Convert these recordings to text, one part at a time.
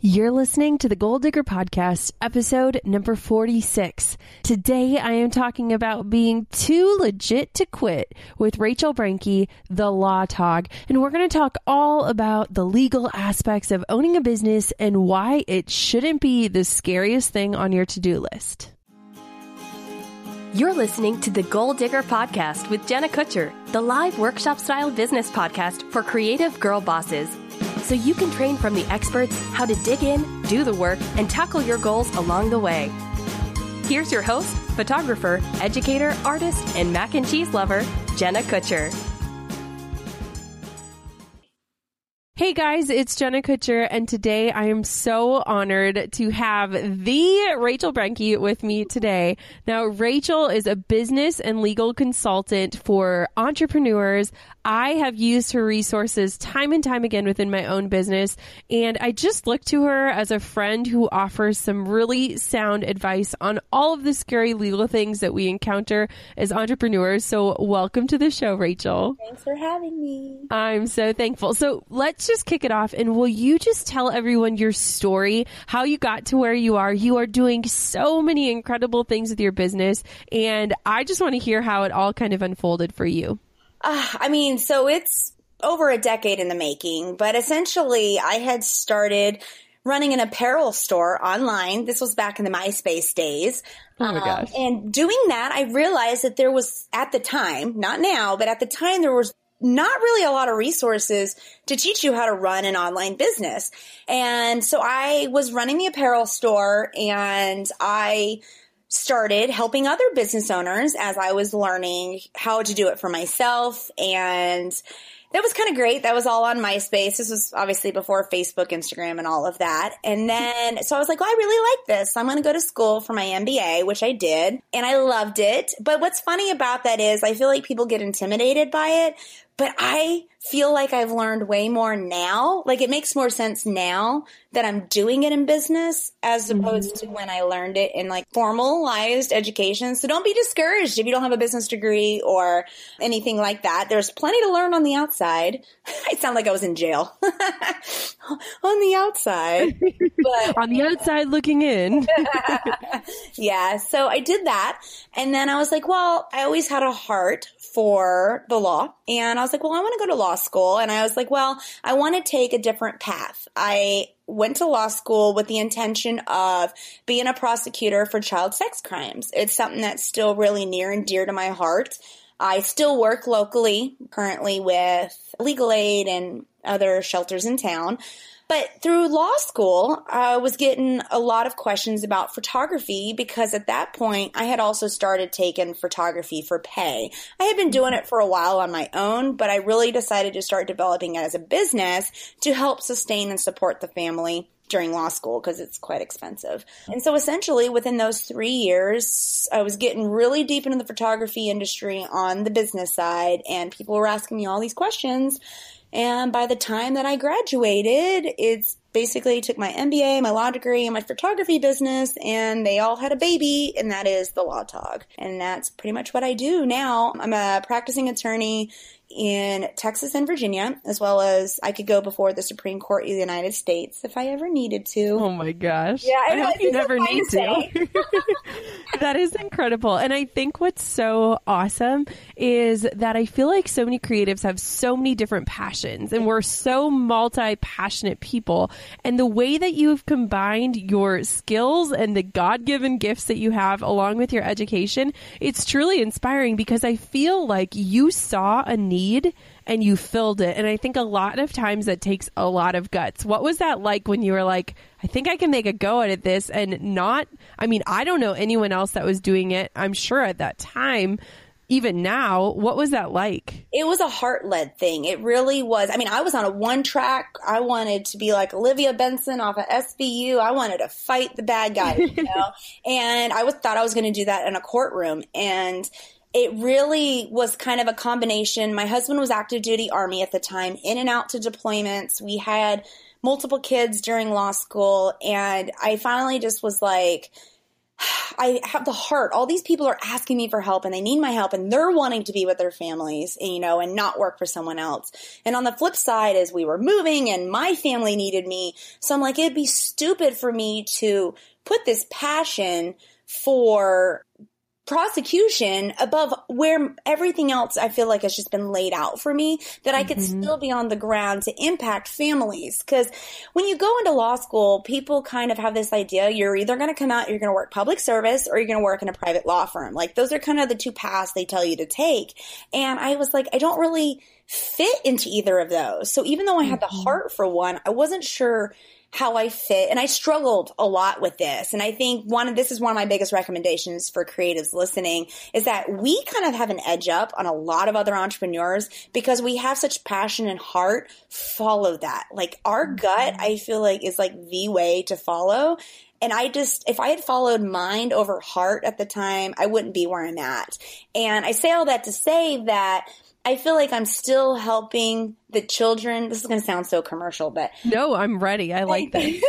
You're listening to the Goal Digger Podcast, episode number 46. Today I am talking about being too legit to quit with Rachel Brenke, the LawTog, and we're going to talk all about the legal aspects of owning a business and why it shouldn't be the scariest thing on your to do list. You're listening to the Goal Digger Podcast with Jenna Kutcher, the live workshop style business podcast for creative girl bosses so you can train from the experts how to dig in, do the work, and tackle your goals along the way. Here's your host, photographer, educator, artist, and mac and cheese lover, Jenna Kutcher. Hey guys, it's Jenna Kutcher, and today I am so honored to have the Rachel Brenke with me today. Now, Rachel is a business and legal consultant for entrepreneurs. I have used her resources time and time again within my own business, and I just look to her as a friend who offers some really sound advice on all of the scary legal things that we encounter as entrepreneurs. So, welcome to the show, Rachel. Thanks for having me. I'm so thankful. So, let's just kick it off, and will you just tell everyone your story, how you got to where you are? You are doing so many incredible things with your business, and I just want to hear how it all kind of unfolded for you. Uh, I mean, so it's over a decade in the making, but essentially I had started running an apparel store online. This was back in the MySpace days. Oh my gosh. Um, and doing that, I realized that there was at the time, not now, but at the time there was not really a lot of resources to teach you how to run an online business. And so I was running the apparel store and I started helping other business owners as I was learning how to do it for myself. And that was kind of great. That was all on MySpace. This was obviously before Facebook, Instagram, and all of that. And then, so I was like, well, I really like this. I'm going to go to school for my MBA, which I did, and I loved it. But what's funny about that is I feel like people get intimidated by it, but I feel like I've learned way more now. Like it makes more sense now that I'm doing it in business as opposed mm-hmm. to when I learned it in like formalized education. So don't be discouraged if you don't have a business degree or anything like that. There's plenty to learn on the outside. I sound like I was in jail. on the outside. But on the outside looking in. yeah. So I did that. And then I was like, well, I always had a heart for the law. And I was like, well, I want to go to law school. And I was like, well, I want to take a different path. I went to law school with the intention of being a prosecutor for child sex crimes. It's something that's still really near and dear to my heart. I still work locally currently with legal aid and other shelters in town. But through law school, I was getting a lot of questions about photography because at that point I had also started taking photography for pay. I had been doing it for a while on my own, but I really decided to start developing it as a business to help sustain and support the family during law school because it's quite expensive. And so essentially within those three years, I was getting really deep into the photography industry on the business side and people were asking me all these questions and by the time that I graduated, it's basically took my MBA, my law degree, and my photography business, and they all had a baby, and that is the LawTog. And that's pretty much what I do now. I'm a practicing attorney in Texas and Virginia, as well as I could go before the Supreme Court of the United States if I ever needed to. Oh my gosh. Yeah, I, I hope you never need to to. that is incredible. And I think what's so awesome is that I feel like so many creatives have so many different passions and we're so multi passionate people. And the way that you've combined your skills and the God given gifts that you have along with your education, it's truly inspiring because I feel like you saw a need and you filled it. And I think a lot of times that takes a lot of guts. What was that like when you were like, I think I can make a go at it this and not, I mean, I don't know anyone else that was doing it. I'm sure at that time, even now, what was that like? It was a heart led thing. It really was. I mean, I was on a one track. I wanted to be like Olivia Benson off of SVU. I wanted to fight the bad guy, you know? and I was, thought I was going to do that in a courtroom. And it really was kind of a combination. My husband was active duty army at the time, in and out to deployments. We had multiple kids during law school. And I finally just was like, I have the heart. All these people are asking me for help and they need my help and they're wanting to be with their families, you know, and not work for someone else. And on the flip side, as we were moving and my family needed me, so I'm like, it'd be stupid for me to put this passion for prosecution above where everything else I feel like has just been laid out for me that I could mm-hmm. still be on the ground to impact families. Cause when you go into law school, people kind of have this idea you're either going to come out, you're going to work public service or you're going to work in a private law firm. Like those are kind of the two paths they tell you to take. And I was like, I don't really fit into either of those. So even though I had the mm-hmm. heart for one, I wasn't sure how I fit. And I struggled a lot with this. And I think one of this is one of my biggest recommendations for creatives listening is that we kind of have an edge up on a lot of other entrepreneurs because we have such passion and heart. Follow that. Like our mm-hmm. gut, I feel like is like the way to follow. And I just, if I had followed mind over heart at the time, I wouldn't be where I'm at. And I say all that to say that I feel like I'm still helping the children. This is going to sound so commercial, but No, I'm ready. I like that.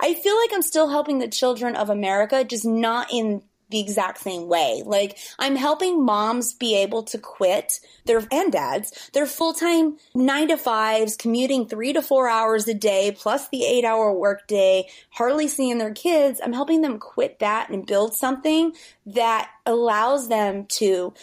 I feel like I'm still helping the children of America, just not in the exact same way. Like I'm helping moms be able to quit their and dads their full time nine to fives, commuting three to four hours a day plus the eight hour workday, hardly seeing their kids. I'm helping them quit that and build something that allows them to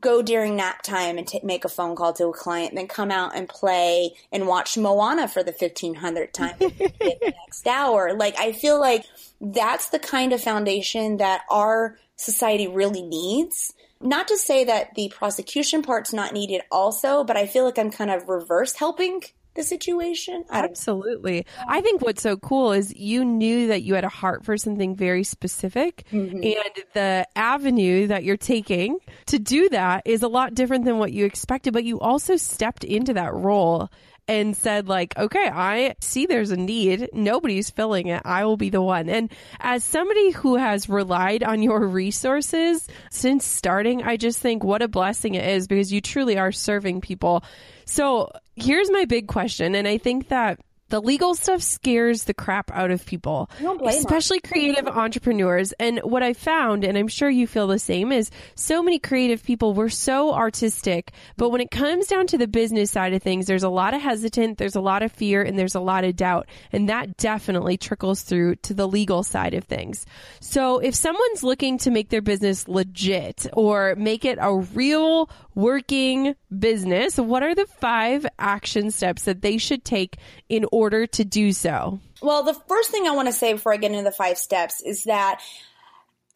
go during nap time and t- make a phone call to a client, then come out and play and watch Moana for the 1500th time the next hour. Like, I feel like that's the kind of foundation that our society really needs. Not to say that the prosecution part's not needed also, but I feel like I'm kind of reverse helping the situation. I Absolutely. I think what's so cool is you knew that you had a heart for something very specific mm-hmm. and the avenue that you're taking to do that is a lot different than what you expected, but you also stepped into that role and said like, okay, I see there's a need. Nobody's filling it. I will be the one. And as somebody who has relied on your resources since starting, I just think what a blessing it is because you truly are serving people. So here's my big question. And I think that the legal stuff scares the crap out of people, don't blame 'em. especially creative entrepreneurs. And what I found, and I'm sure you feel the same, is so many creative people were so artistic, but when it comes down to the business side of things, there's a lot of hesitant, there's a lot of fear, and there's a lot of doubt. And that definitely trickles through to the legal side of things. So if someone's looking to make their business legit or make it a real working business, what are the five action steps that they should take in order to do so? Well, the first thing I want to say before I get into the five steps is that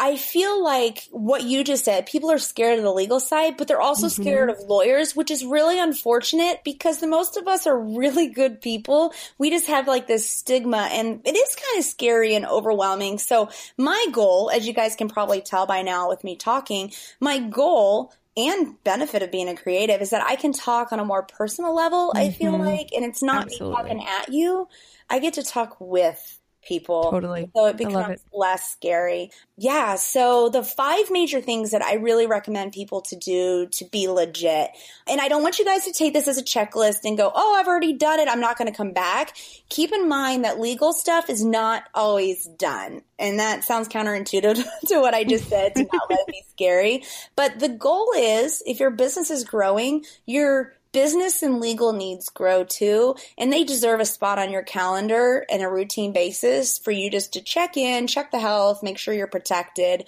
I feel like what you just said, people are scared of the legal side, but they're also mm-hmm. scared of lawyers, which is really unfortunate because the most of us are really good people. We just have like this stigma and it is kind of scary and overwhelming. So my goal, as you guys can probably tell by now with me talking, my goal and benefit of being a creative is that I can talk on a more personal level, I feel mm-hmm. like, and it's not Absolutely. me talking at you. I get to talk with people. Totally. So it becomes it. less scary. Yeah. So the five major things that I really recommend people to do to be legit. And I don't want you guys to take this as a checklist and go, oh, I've already done it. I'm not going to come back. Keep in mind that legal stuff is not always done. And that sounds counterintuitive to what I just said to not let it be scary. But the goal is if your business is growing, your business and legal needs grow too, and they deserve a spot on your calendar and a routine basis for you just to check in, check the health, make sure you're protected.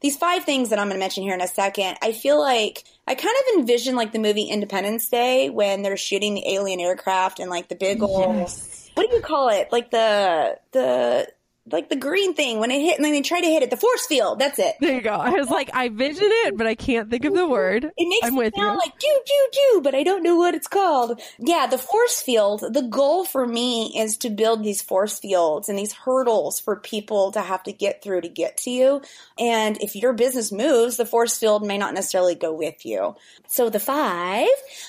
These five things that I'm going to mention here in a second, I feel like I kind of envision like the movie Independence Day when they're shooting the alien aircraft and like the big old what do you call it? Like the the like the green thing when it hit and then they try to hit it. The force field. That's it. There you go. I was like, I vision it, but I can't think of the mm-hmm. word. It makes I'm it sound you. like do do do, but I don't know what it's called. Yeah, the force field. The goal for me is to build these force fields and these hurdles for people to have to get through to get to you. And if your business moves, the force field may not necessarily go with you. So the five,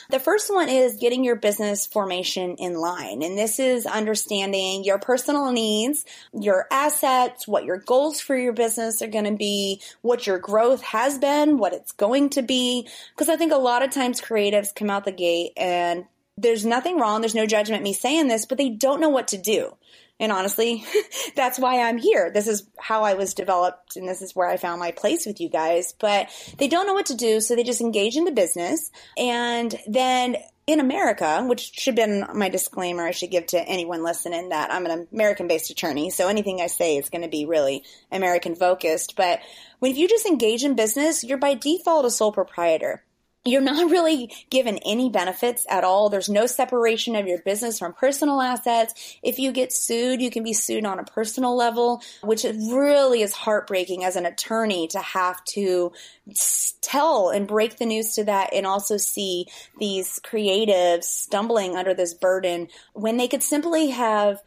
the first one is getting your business formation in line. And this is understanding your personal needs, your assets, what your goals for your business are going to be, what your growth has been, what it's going to be. Because I think a lot of times creatives come out the gate and there's nothing wrong. There's no judgment me saying this, but they don't know what to do. And honestly, that's why I'm here. This is how I was developed and this is where I found my place with you guys. But they don't know what to do, so they just engage in the business. And then in America, which should have been my disclaimer I should give to anyone listening that I'm an American based attorney. So anything I say is going to be really American focused. But when you just engage in business, you're by default a sole proprietor you're not really given any benefits at all. There's no separation of your business from personal assets. If you get sued, you can be sued on a personal level, which really is heartbreaking as an attorney to have to tell and break the news to that and also see these creatives stumbling under this burden when they could simply have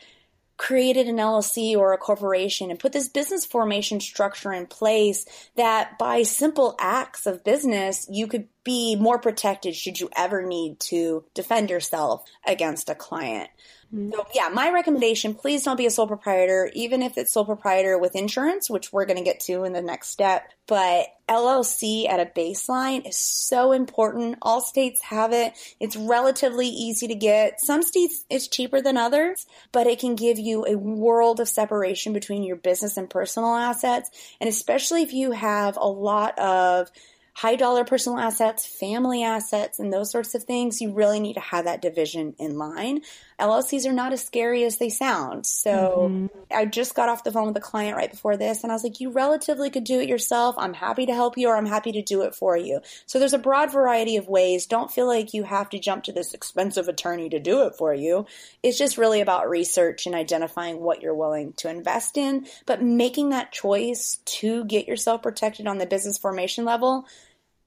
created an LLC or a corporation and put this business formation structure in place that by simple acts of business, you could be more protected should you ever need to defend yourself against a client. Mm-hmm. So yeah, my recommendation, please don't be a sole proprietor, even if it's sole proprietor with insurance, which we're going to get to in the next step. But LLC at a baseline is so important. All states have it. It's relatively easy to get. Some states it's cheaper than others, but it can give you a world of separation between your business and personal assets. And especially if you have a lot of high dollar personal assets, family assets, and those sorts of things, you really need to have that division in line. LLCs are not as scary as they sound. So mm-hmm. I just got off the phone with a client right before this, and I was like, You relatively could do it yourself. I'm happy to help you, or I'm happy to do it for you. So there's a broad variety of ways. Don't feel like you have to jump to this expensive attorney to do it for you. It's just really about research and identifying what you're willing to invest in, but making that choice to get yourself protected on the business formation level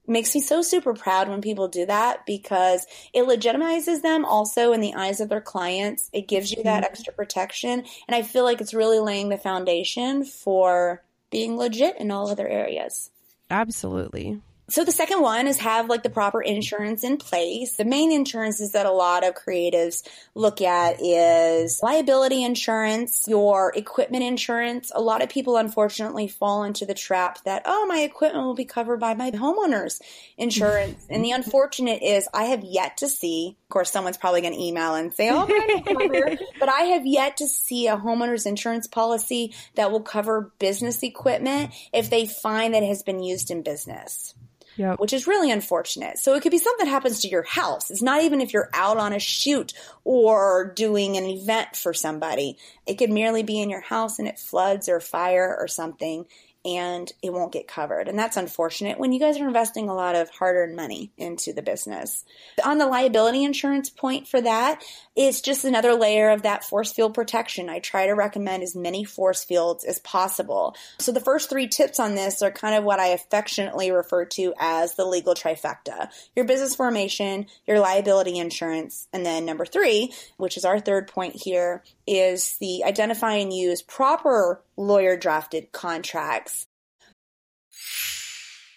makes me so super proud when people do that because it legitimizes them also in the eyes of their clients. It gives you that mm-hmm. extra protection. And I feel like it's really laying the foundation for being legit in all other areas. Absolutely. So the second one is have like the proper insurance in place. The main insurances that a lot of creatives look at is liability insurance, your equipment insurance. A lot of people unfortunately fall into the trap that, oh, my equipment will be covered by my homeowner's insurance. and the unfortunate is I have yet to see, of course, someone's probably going to email and say, oh, covered. but I have yet to see a homeowner's insurance policy that will cover business equipment if they find that it has been used in business Yep. which is really unfortunate. So it could be something that happens to your house. It's not even if you're out on a shoot or doing an event for somebody. It could merely be in your house and it floods or fire or something and it won't get covered. And that's unfortunate when you guys are investing a lot of hard earned money into the business. On the liability insurance point for that, it's just another layer of that force field protection. I try to recommend as many force fields as possible. So the first three tips on this are kind of what I affectionately refer to as the legal trifecta. Your business formation, your liability insurance, and then number three, which is our third point here, is the identify and use proper lawyer drafted contracts.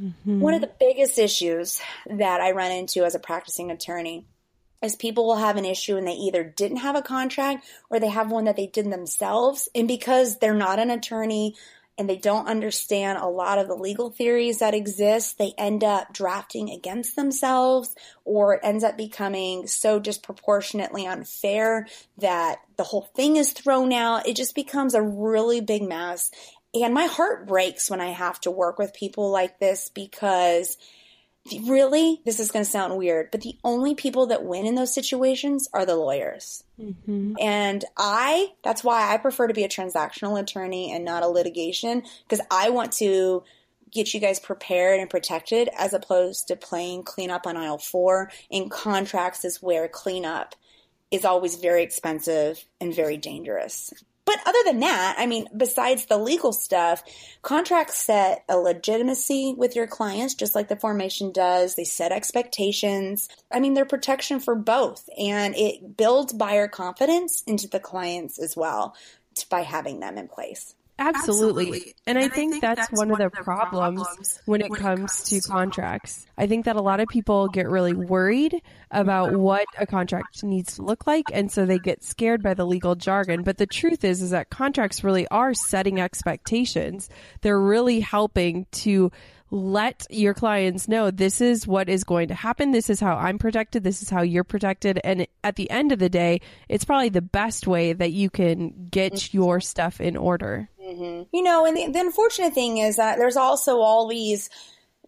Mm-hmm. One of the biggest issues that I run into as a practicing attorney is people will have an issue and they either didn't have a contract or they have one that they did themselves. And because they're not an attorney and they don't understand a lot of the legal theories that exist, they end up drafting against themselves or it ends up becoming so disproportionately unfair that the whole thing is thrown out. It just becomes a really big mess. And my heart breaks when I have to work with people like this because really, this is going to sound weird, but the only people that win in those situations are the lawyers. Mm-hmm. And I, that's why I prefer to be a transactional attorney and not a litigation because I want to get you guys prepared and protected as opposed to playing cleanup on aisle four. In contracts is where cleanup is always very expensive and very dangerous. But other than that, I mean, besides the legal stuff, contracts set a legitimacy with your clients, just like the formation does. They set expectations. I mean, they're protection for both, and it builds buyer confidence into the clients as well by having them in place. Absolutely. Absolutely. And, I, think, think that's, that's, one, one of the problems, problems when, it, when comes, it comes to contracts. I think that a lot of people get really worried about what a contract needs to look like and so they get scared by the legal jargon. But the truth is is that contracts really are setting expectations. They're really helping to let your clients know this is what is going to happen. This is how I'm protected. This is how you're protected. And at the end of the day, it's probably the best way that you can get mm-hmm. your stuff in order. Mm-hmm. You know, and the, the unfortunate thing is that there's also all these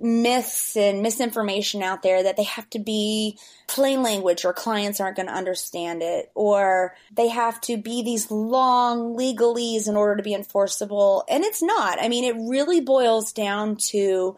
myths and misinformation out there that they have to be plain language or clients aren't going to understand it or they have to be these long legalese in order to be enforceable and it's not i mean it really boils down to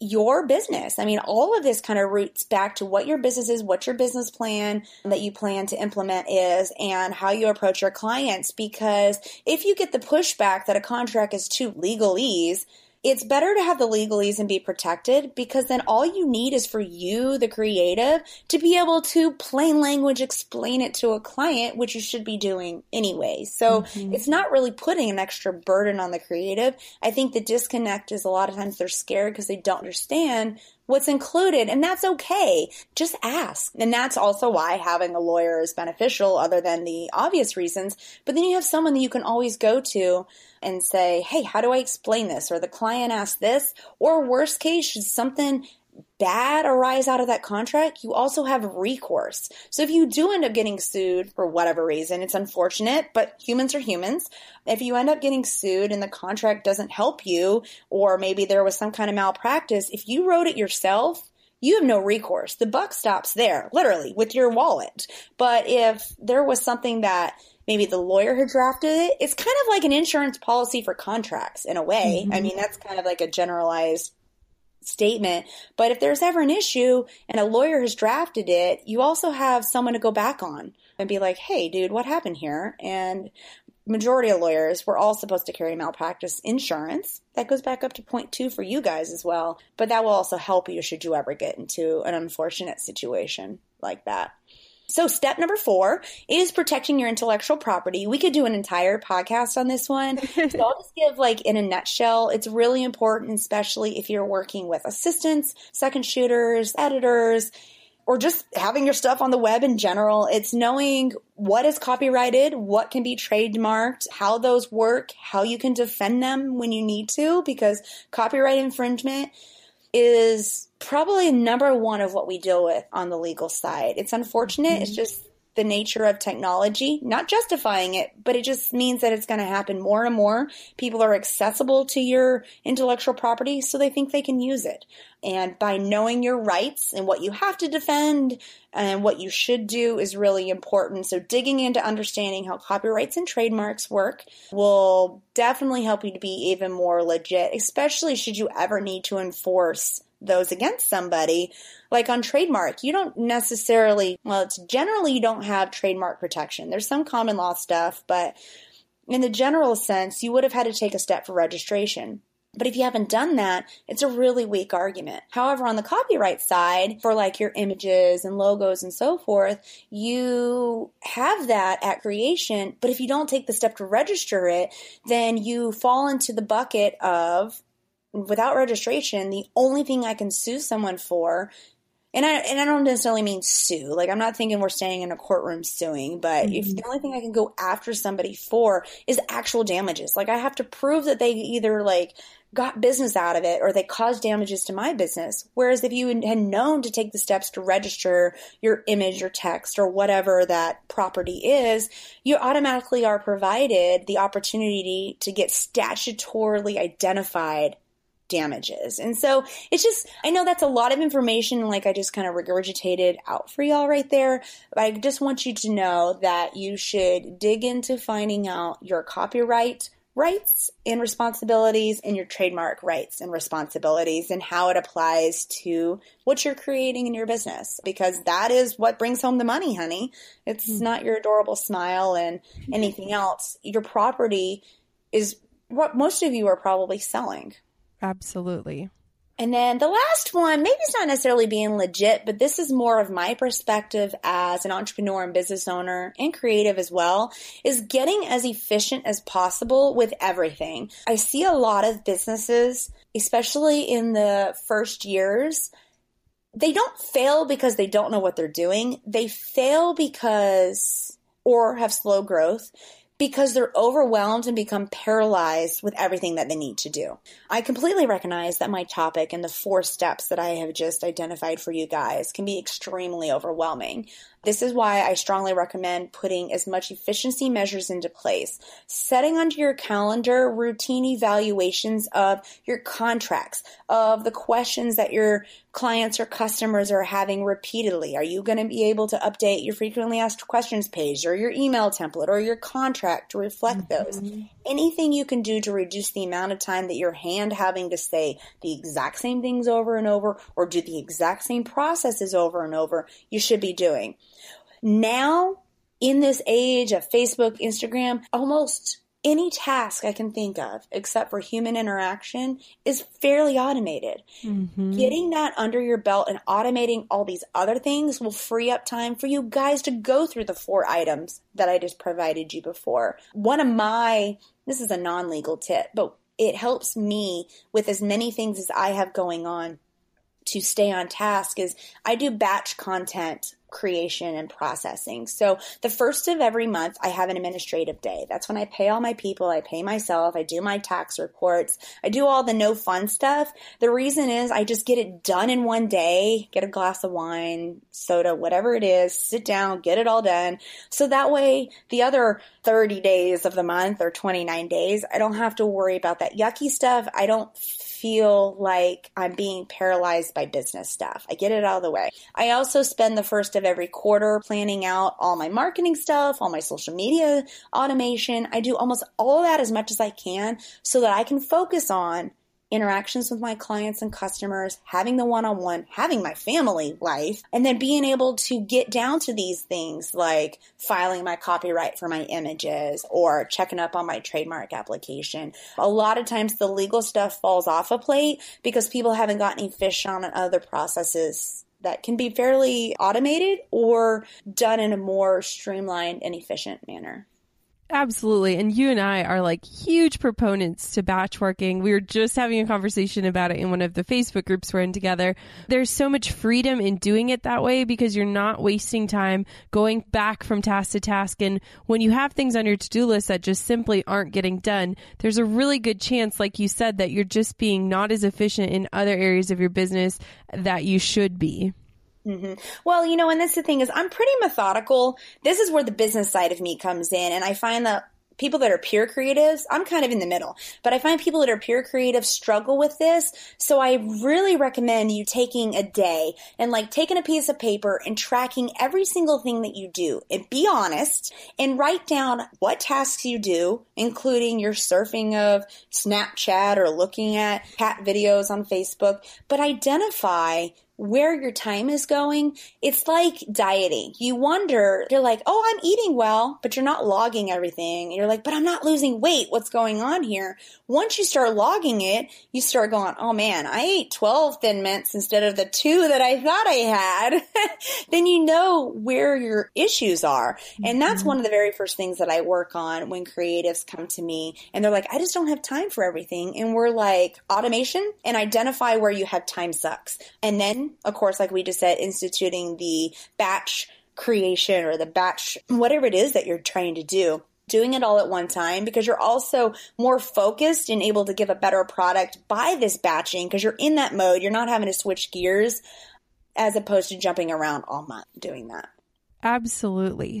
your business. I mean, all of this kind of roots back to what your business is, what your business plan that you plan to implement is, and how you approach your clients. Because if you get the pushback that a contract is too legalese, it's better to have the legalese and be protected because then all you need is for you, the creative, to be able to plain language explain it to a client, which you should be doing anyway. So mm-hmm. it's not really putting an extra burden on the creative. I think the disconnect is a lot of times they're scared because they don't understand what's included, and that's okay. Just ask. And that's also why having a lawyer is beneficial, other than the obvious reasons. But then you have someone that you can always go to and say, hey, how do I explain this? Or the client asked this. Or worst case, should something bad arise out of that contract, you also have recourse. So if you do end up getting sued for whatever reason, it's unfortunate, but humans are humans. If you end up getting sued and the contract doesn't help you, or maybe there was some kind of malpractice, if you wrote it yourself, you have no recourse. The buck stops there, literally, with your wallet. But if there was something that maybe the lawyer had drafted it, it's kind of like an insurance policy for contracts in a way. Mm-hmm. I mean, that's kind of like a generalized statement. But if there's ever an issue and a lawyer has drafted it, you also have someone to go back on and be like, hey, dude, what happened here? And majority of lawyers, we're all supposed to carry malpractice insurance. That goes back up to point two for you guys as well. But that will also help you should you ever get into an unfortunate situation like that. So, step number four is protecting your intellectual property. We could do an entire podcast on this one. so, I'll just give, like, in a nutshell, it's really important, especially if you're working with assistants, second shooters, editors, or just having your stuff on the web in general. It's knowing what is copyrighted, what can be trademarked, how those work, how you can defend them when you need to, because copyright infringement is probably number one of what we deal with on the legal side. It's unfortunate. Mm-hmm. It's just the nature of technology, not justifying it, but it just means that it's going to happen more and more. People are accessible to your intellectual property, so they think they can use it. And by knowing your rights and what you have to defend and what you should do is really important. So, digging into understanding how copyrights and trademarks work will definitely help you to be even more legit, especially should you ever need to enforce those against somebody. Like on trademark, you don't necessarily, well, it's generally you don't have trademark protection. There's some common law stuff, but in the general sense, you would have had to take a step for registration. But if you haven't done that, it's a really weak argument. However, on the copyright side, for like your images and logos and so forth, you have that at creation. But if you don't take the step to register it, then you fall into the bucket of without registration, the only thing I can sue someone for and I and I don't necessarily mean sue. Like I'm not thinking we're staying in a courtroom suing, but mm-hmm. if the only thing I can go after somebody for is actual damages. Like I have to prove that they either like got business out of it or they caused damages to my business. Whereas if you had known to take the steps to register your image or text or whatever that property is, you automatically are provided the opportunity to get statutorily identified damages. And so it's just, I know that's a lot of information, like I just kind of regurgitated out for y'all right there, but I just want you to know that you should dig into finding out your copyright rights and responsibilities and your trademark rights and responsibilities and how it applies to what you're creating in your business because that is what brings home the money, honey. It's mm-hmm. not your adorable smile and anything else. Your property is what most of you are probably selling. Absolutely. And then the last one, maybe it's not necessarily being legit, but this is more of my perspective as an entrepreneur and business owner and creative as well, is getting as efficient as possible with everything. I see a lot of businesses, especially in the first years, they don't fail because they don't know what they're doing. They fail because, or have slow growth because they're overwhelmed and become paralyzed with everything that they need to do. I completely recognize that my topic and the four steps that I have just identified for you guys can be extremely overwhelming. This is why I strongly recommend putting as much efficiency measures into place, setting onto your calendar routine evaluations of your contracts, of the questions that your clients or customers are having repeatedly? Are you going to be able to update your frequently asked questions page or your email template or your contract to reflect mm-hmm. those? Anything you can do to reduce the amount of time that your hand having to say the exact same things over and over or do the exact same processes over and over, you should be doing. Now, in this age of Facebook, Instagram, almost any task I can think of, except for human interaction, is fairly automated. Mm-hmm. Getting that under your belt and automating all these other things will free up time for you guys to go through the four items that I just provided you before. One of my, this is a non legal tip, but it helps me with as many things as I have going on to stay on task is I do batch content creation and processing. So the first of every month, I have an administrative day. That's when I pay all my people, I pay myself, I do my tax reports, I do all the no fun stuff. The reason is I just get it done in one day, get a glass of wine, soda, whatever it is, sit down, get it all done. So that way, the other 30 days of the month or 29 days, I don't have to worry about that yucky stuff. I don't feel like I'm being paralyzed by business stuff. I get it out of the way. I also spend the first of every quarter planning out all my marketing stuff, all my social media automation. I do almost all that as much as I can so that I can focus on interactions with my clients and customers, having the one on one, having my family life, and then being able to get down to these things like filing my copyright for my images or checking up on my trademark application. A lot of times the legal stuff falls off a plate because people haven't got any fish on other processes that can be fairly automated or done in a more streamlined and efficient manner. Absolutely. And you and I are like huge proponents to batch working. We were just having a conversation about it in one of the Facebook groups we're in together. There's so much freedom in doing it that way because you're not wasting time going back from task to task. And when you have things on your to do list that just simply aren't getting done, there's a really good chance, like you said, that you're just being not as efficient in other areas of your business that you should be. Mm-hmm. Well, you know, and that's the thing is I'm pretty methodical. This is where the business side of me comes in. And I find that people that are pure creatives, I'm kind of in the middle, but I find people that are pure creatives struggle with this. So I really recommend you taking a day and like taking a piece of paper and tracking every single thing that you do and be honest and write down what tasks you do, including your surfing of Snapchat or looking at cat videos on Facebook, but identify where your time is going, it's like dieting. You wonder, you're like, oh, I'm eating well, but you're not logging everything. You're like, but I'm not losing weight. What's going on here? Once you start logging it, you start going, oh man, I ate 12 thin mints instead of the two that I thought I had. then you know where your issues are. And that's mm-hmm. one of the very first things that I work on when creatives come to me and they're like, I just don't have time for everything. And we're like, automation and identify where you have time sucks. And then of course, like we just said, instituting the batch creation or the batch, whatever it is that you're trying to do doing it all at one time because you're also more focused and able to give a better product by this batching because you're in that mode. You're not having to switch gears as opposed to jumping around all month doing that. Absolutely.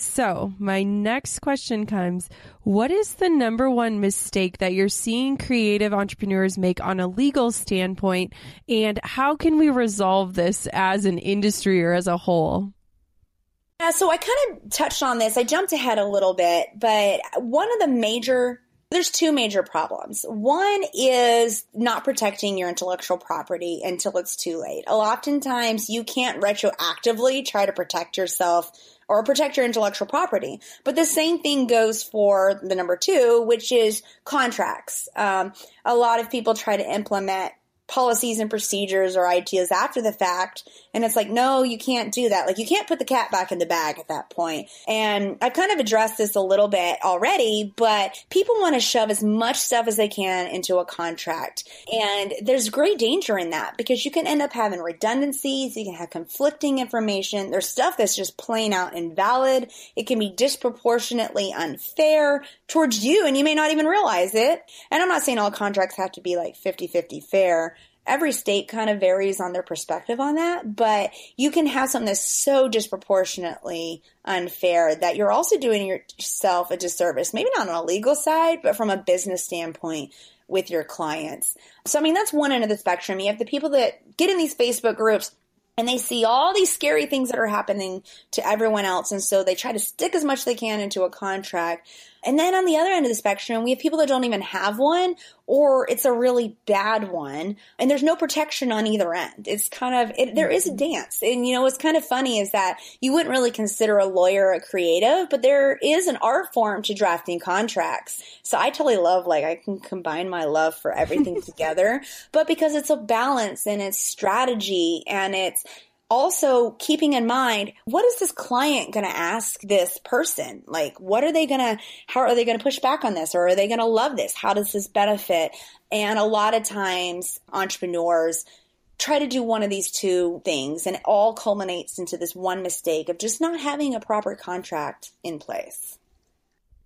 So, my next question comes What is the number one mistake that you're seeing creative entrepreneurs make on a legal standpoint? And how can we resolve this as an industry or as a whole? Yeah, so I kind of touched on this. I jumped ahead a little bit, but one of the major there's two major problems. One is not protecting your intellectual property until it's too late. A lot oftentimes, you can't retroactively try to protect yourself or protect your intellectual property. But the same thing goes for the number two, which is contracts. Um, a lot of people try to implement policies and procedures or ideas after the fact. And it's like, no, you can't do that. Like you can't put the cat back in the bag at that point. And I've kind of addressed this a little bit already, but people want to shove as much stuff as they can into a contract. And there's great danger in that because you can end up having redundancies. You can have conflicting information. There's stuff that's just plain out invalid. It can be disproportionately unfair towards you and you may not even realize it. And I'm not saying all contracts have to be like 50 50 fair. Every state kind of varies on their perspective on that, but you can have something that's so disproportionately unfair that you're also doing yourself a disservice. Maybe not on a legal side, but from a business standpoint with your clients. So, I mean, that's one end of the spectrum. You have the people that get in these Facebook groups and they see all these scary things that are happening to everyone else. And so they try to stick as much as they can into a contract. And then on the other end of the spectrum, we have people that don't even have one or it's a really bad one and there's no protection on either end. It's kind of, it, there is a mm-hmm. dance. And you know, what's kind of funny is that you wouldn't really consider a lawyer a creative, but there is an art form to drafting contracts. So I totally love, like, I can combine my love for everything together, but because it's a balance and it's strategy and it's, also keeping in mind what is this client going to ask this person? Like what are they going to how are they going to push back on this? Or are they going to love this? How does this benefit? And a lot of times entrepreneurs try to do one of these two things and it all culminates into this one mistake of just not having a proper contract in place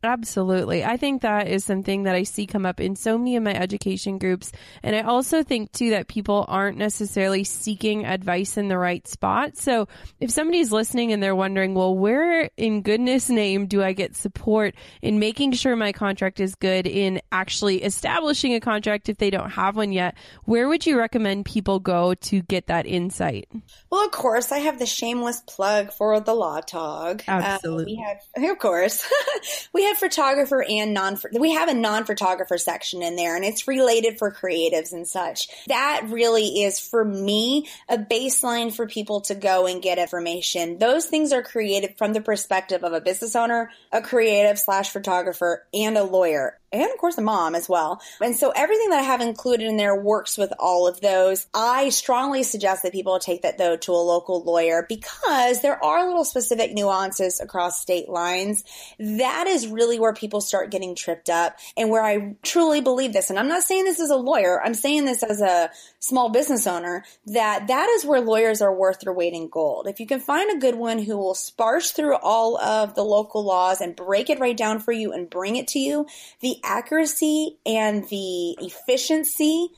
Absolutely. I think that is something that I see come up in so many of my education groups. And I also think too that people aren't necessarily seeking advice in the right spot. So if somebody's listening and they're wondering, well, where in goodness name do I get support in making sure my contract is good in actually establishing a contract if they don't have one yet? Where would you recommend people go to get that insight? Well, of course, I have the shameless plug for the LawTog. Absolutely. Uh, we have, of course, we have photographer and non we have a non-photographer section in there and it's related for creatives and such. That really is for me a baseline for people to go and get information. Those things are created from the perspective of a business owner, a creative slash photographer, and a lawyer and of course a mom as well. And so everything that I have included in there works with all of those. I strongly suggest that people take that though to a local lawyer because there are little specific nuances across state lines. That is really where people start getting tripped up and where I truly believe this. And I'm not saying this as a lawyer. I'm saying this as a small business owner that that is where lawyers are worth their weight in gold. If you can find a good one who will sparse through all of the local laws and break it right down for you and bring it to you, the accuracy and the efficiency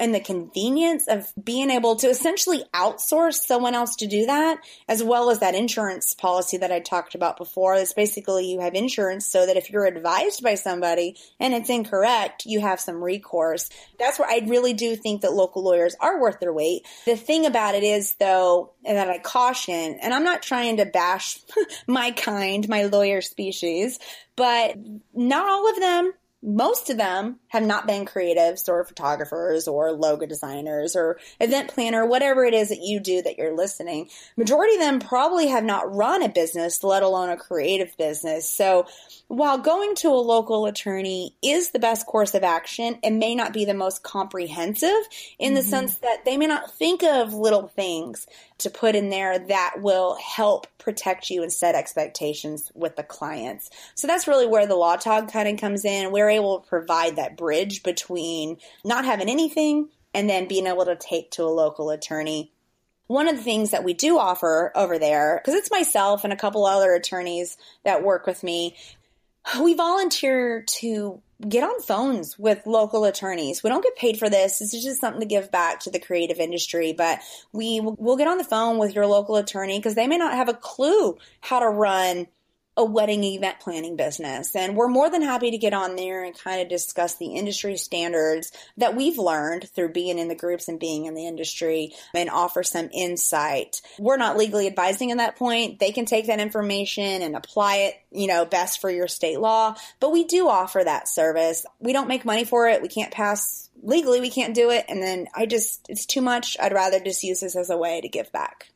and the convenience of being able to essentially outsource someone else to do that, as well as that insurance policy that I talked about before. It's basically you have insurance so that if you're advised by somebody and it's incorrect, you have some recourse. That's where I really do think that local lawyers are worth their weight. The thing about it is, though, and that I caution, and I'm not trying to bash my kind, my lawyer species, but not all of them most of them have not been creatives or photographers or logo designers or event planner, whatever it is that you do that you're listening. Majority of them probably have not run a business, let alone a creative business. So while going to a local attorney is the best course of action, it may not be the most comprehensive in mm-hmm. the sense that they may not think of little things to put in there that will help protect you and set expectations with the clients. So that's really where the LawTog kind of comes in. We're able to provide that bridge between not having anything and then being able to take to a local attorney. One of the things that we do offer over there, because it's myself and a couple other attorneys that work with me, we volunteer to get on phones with local attorneys. We don't get paid for this. This is just something to give back to the creative industry, but we will get on the phone with your local attorney because they may not have a clue how to run a wedding event planning business. And we're more than happy to get on there and kind of discuss the industry standards that we've learned through being in the groups and being in the industry and offer some insight. We're not legally advising in that point. They can take that information and apply it, you know, best for your state law. But we do offer that service. We don't make money for it. We can't pass legally, we can't do it. And then I just, it's too much. I'd rather just use this as a way to give back.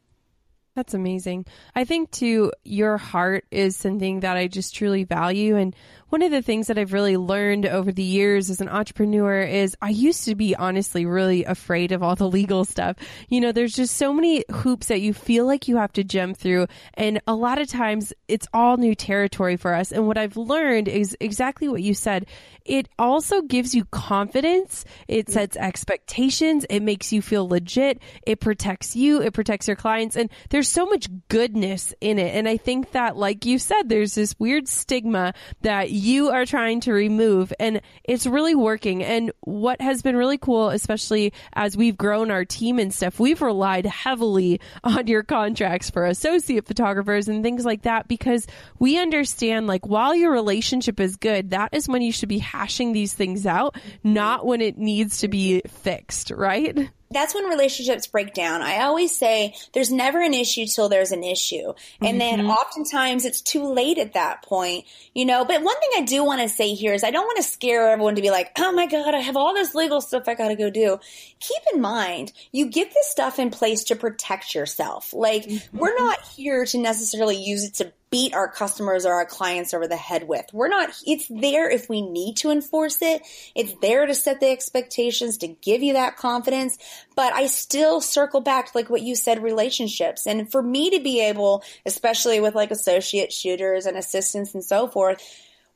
That's amazing. I think too, your heart is something that I just truly value. And one of the things that I've really learned over the years as an entrepreneur is I used to be honestly really afraid of all the legal stuff. You know, there's just so many hoops that you feel like you have to jump through. And a lot of times it's all new territory for us. And what I've learned is exactly what you said. It also gives you confidence. It mm. sets expectations. It makes you feel legit. It protects you. It protects your clients. And there's so much goodness in it. And I think that, like you said, there's this weird stigma that you are trying to remove and it's really working. And what has been really cool, especially as we've grown our team and stuff, we've relied heavily on your contracts for associate photographers and things like that because we understand like while your relationship is good, that is when you should be hashing these things out, not when it needs to be fixed, right? That's when relationships break down. I always say there's never an issue till there's an issue. And mm-hmm. then oftentimes it's too late at that point, you know. But one thing I do want to say here is I don't want to scare everyone to be like, oh my God, I have all this legal stuff I got to go do. Keep in mind, you get this stuff in place to protect yourself. Like, mm-hmm. we're not here to necessarily use it to beat our customers or our clients over the head with. We're not, it's there if we need to enforce it. It's there to set the expectations, to give you that confidence. But I still circle back to like what you said, relationships. And for me to be able, especially with like associate shooters and assistants and so forth,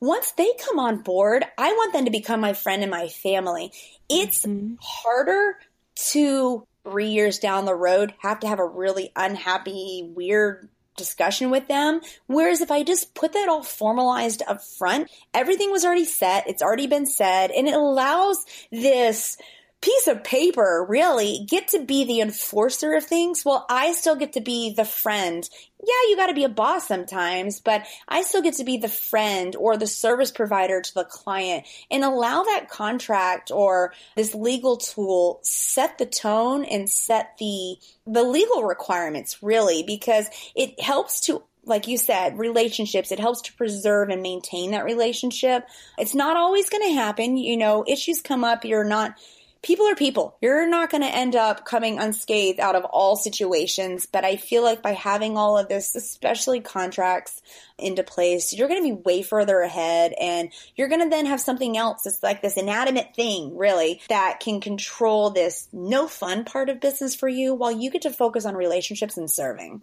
once they come on board, I want them to become my friend and my family. It's mm-hmm. harder to three years down the road have to have a really unhappy, weird discussion with them. Whereas if I just put that all formalized up front, everything was already set, it's already been said, and it allows this piece of paper really get to be the enforcer of things well I still get to be the friend. Yeah, you got to be a boss sometimes, but I still get to be the friend or the service provider to the client and allow that contract or this legal tool set the tone and set the the legal requirements really because it helps to like you said, relationships, it helps to preserve and maintain that relationship. It's not always going to happen. You know, issues come up. You're not people are people. You're not going to end up coming unscathed out of all situations. But I feel like by having all of this, especially contracts into place, you're going to be way further ahead and you're going to then have something else. It's like this inanimate thing, really, that can control this no fun part of business for you while you get to focus on relationships and serving.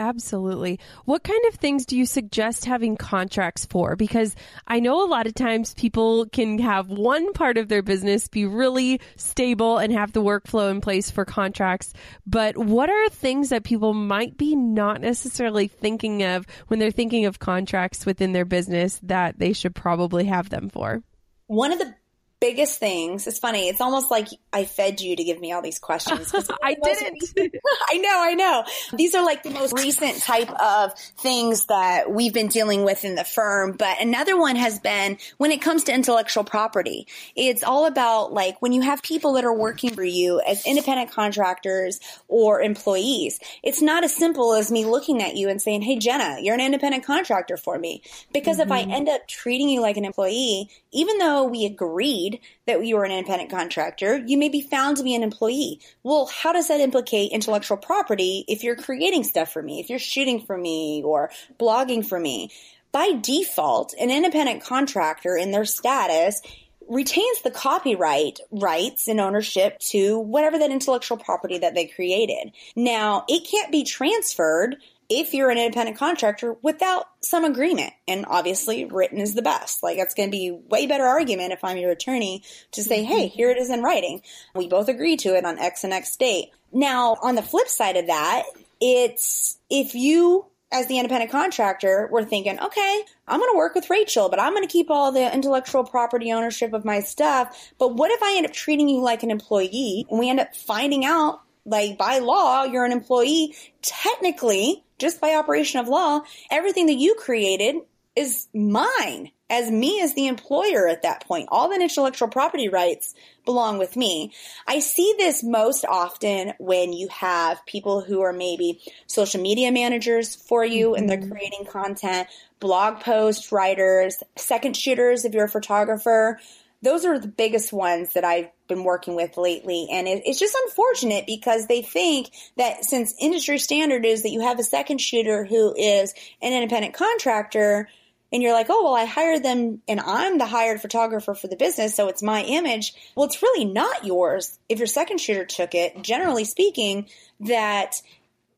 Absolutely. What kind of things do you suggest having contracts for? Because I know a lot of times people can have one part of their business be really stable and have the workflow in place for contracts. But what are things that people might be not necessarily thinking of when they're thinking of contracts within their business that they should probably have them for? One of the biggest things. It's funny. It's almost like I fed you to give me all these questions. I didn't. I know, I know. These are like the most recent type of things that we've been dealing with in the firm. But another one has been when it comes to intellectual property. It's all about like when you have people that are working for you as independent contractors or employees. It's not as simple as me looking at you and saying, Hey, Jenna, you're an independent contractor for me. Because mm-hmm. if I mm-hmm. end up treating you like an employee, even though we agreed that you were an independent contractor, you may be found to be an employee. Well, how does that implicate intellectual property if you're creating stuff for me, if you're shooting for me or blogging for me? By default, an independent contractor in their status retains the copyright rights and ownership to whatever that intellectual property that they created. Now, it can't be transferred if you're an independent contractor without some agreement. And obviously written is the best. Like that's going to be way better argument if I'm your attorney to say, Hey, mm-hmm. here it is in writing. We both agree to it on X and X date. Now, on the flip side of that, it's if you as the independent contractor were thinking, okay, I'm going to work with Rachel, but I'm going to keep all the intellectual property ownership of my stuff. But what if I end up treating you like an employee and we end up finding out like by law, you're an employee. Technically, just by operation of law, everything that you created is mine as me as the employer at that point. All the intellectual property rights belong with me. I see this most often when you have people who are maybe social media managers for you mm-hmm. and they're mm-hmm. creating content, blog post writers, second shooters if you're a photographer. Those are the biggest ones that I've been working with lately. And it, it's just unfortunate because they think that since industry standard is that you have a second shooter who is an independent contractor, and you're like, oh, well, I hired them and I'm the hired photographer for the business, so it's my image. Well, it's really not yours. If your second shooter took it, generally speaking, that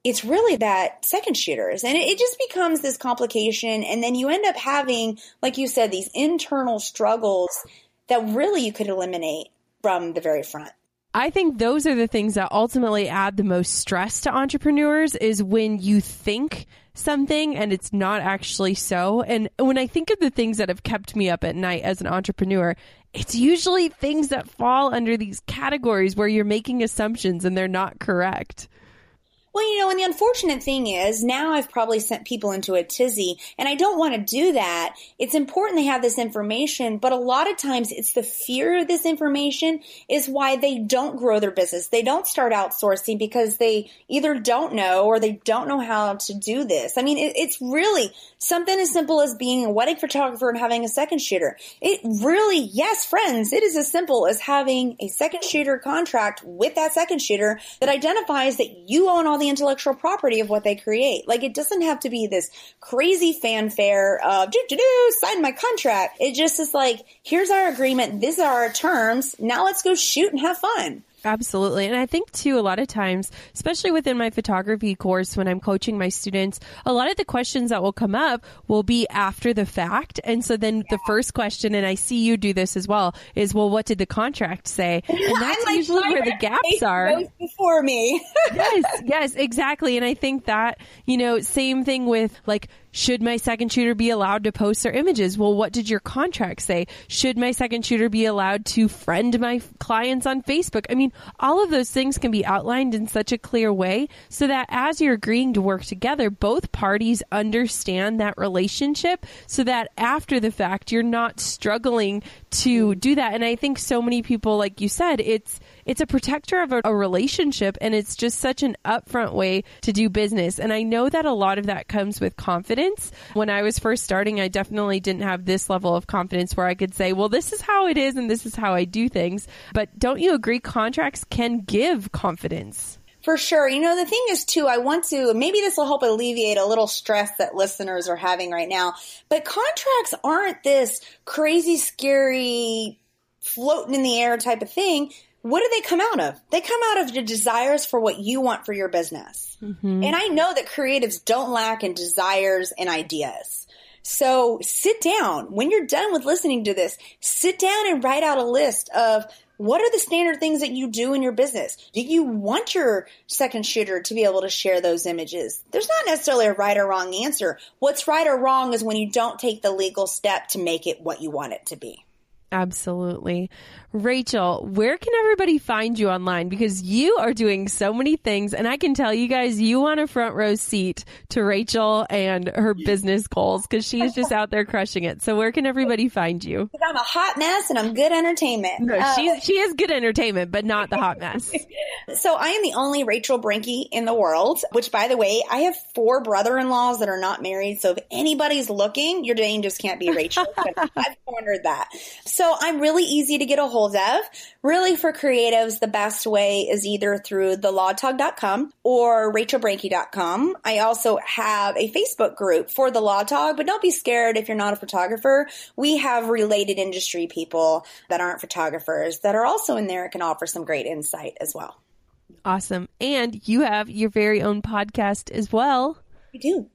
it's really that second shooters. And it, just becomes this complication. And then you end up having, like you said, these internal struggles that really you could eliminate from the very front. I think those are the things that ultimately add the most stress to entrepreneurs is when you think something and it's not actually so. And when I think of the things that have kept me up at night as an entrepreneur, it's usually things that fall under these categories where you're making assumptions and they're not correct. Well, you know, and the unfortunate thing is now I've probably sent people into a tizzy and I don't want to do that. It's important they have this information, but a lot of times it's the fear of this information is why they don't grow their business. They don't start outsourcing because they either don't know or they don't know how to do this. I mean, it, it's really something as simple as being a wedding photographer and having a second shooter. It really, yes, friends, it is as simple as having a second shooter contract with that second shooter that identifies that you own all the intellectual property of what they create. Like it doesn't have to be this crazy fanfare of do do do sign my contract. It just is like here's our agreement, these are our terms. Now let's go shoot and have fun. Absolutely. And I think too, a lot of times, especially within my photography course, when I'm coaching my students, a lot of the questions that will come up will be after the fact. And so then yeah. the first question, and I see you do this as well, is, well, what did the contract say? And that's like, usually where the gaps are. Before me. yes, yes, exactly. And I think that, you know, same thing with like, should my second shooter be allowed to post their images? Well, what did your contract say? Should my second shooter be allowed to friend my clients on Facebook? I mean, all of those things can be outlined in such a clear way so that as you're agreeing to work together, both parties understand that relationship so that after the fact, you're not struggling to do that. And I think so many people, like you said, it's, it's a protector of a, a, relationship and it's just such an upfront way to do business. And I know that a lot of that comes with confidence. When I was first starting, I definitely didn't have this level of confidence where I could say, well, this is how it is and this is how I do things. But don't you agree contracts can give confidence? For sure. You know, the thing is too, I want to, maybe this will help alleviate a little stress that listeners are having right now, but contracts aren't this crazy, scary, floating in the air type of thing what do they come out of? They come out of your desires for what you want for your business. Mm-hmm. And I know that creatives don't lack in desires and ideas. So sit down. When you're done with listening to this, sit down and write out a list of what are the standard things that you do in your business? Do you want your second shooter to be able to share those images? There's not necessarily a right or wrong answer. What's right or wrong is when you don't take the legal step to make it what you want it to be. Absolutely. Rachel, where can everybody find you online? Because you are doing so many things, and I can tell you guys, you want a front row seat to Rachel and her business goals because she's just out there crushing it. So, where can everybody find you? I'm a hot mess and I'm good entertainment. No, uh, she, she is good entertainment, but not the hot mess. so, I am the only Rachel Brenke in the world, which, by the way, I have four brother in laws that are not married. So, if anybody's looking, your name just can't be Rachel. I've cornered that. So, I'm really easy to get a hold of. Really, for creatives, the best way is either through thelawtog.com or rachelbrenke.com. I also have a Facebook group for the LawTog, but don't be scared if you're not a photographer. We have related industry people that aren't photographers that are also in there and can offer some great insight as well. Awesome. And you have your very own podcast as well. We do.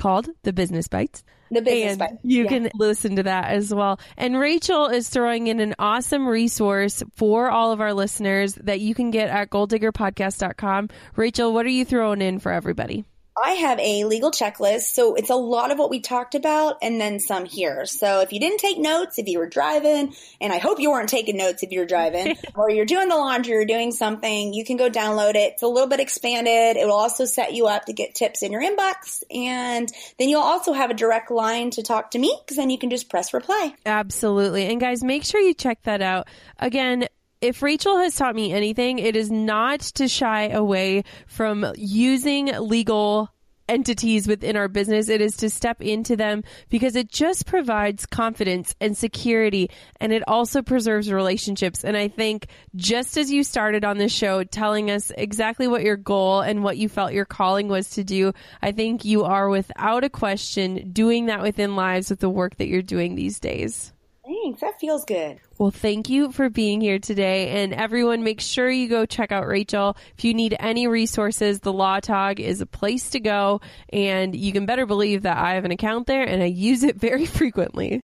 Called The Business Bites. The business and you yeah. can listen to that as well. And Rachel is throwing in an awesome resource for all of our listeners that you can get at goaldiggerpodcast.com. Rachel, what are you throwing in for everybody? I have a legal checklist. So it's a lot of what we talked about and then some here. So if you didn't take notes, if you were driving, and I hope you weren't taking notes if you're driving, or you're doing the laundry or doing something, you can go download it. It's a little bit expanded. It will also set you up to get tips in your inbox. And then you'll also have a direct line to talk to me because then you can just press reply. Absolutely. And guys, make sure you check that out. Again, if Rachel has taught me anything, it is not to shy away from using legal entities within our business. It is to step into them because it just provides confidence and security and it also preserves relationships. And I think just as you started on this show telling us exactly what your goal and what you felt your calling was to do, I think you are without a question doing that within lives with the work that you're doing these days. Thanks. That feels good. Well, thank you for being here today. And everyone, make sure you go check out Rachel. If you need any resources, the LawTog is a place to go. And you can better believe that I have an account there and I use it very frequently.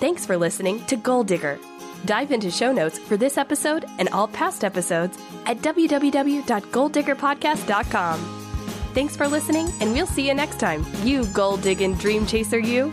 Thanks for listening to Goal Digger. Dive into show notes for this episode and all past episodes at www.goaldiggerpodcast.com. Thanks for listening, and we'll see you next time, you gold digging dream chaser, you.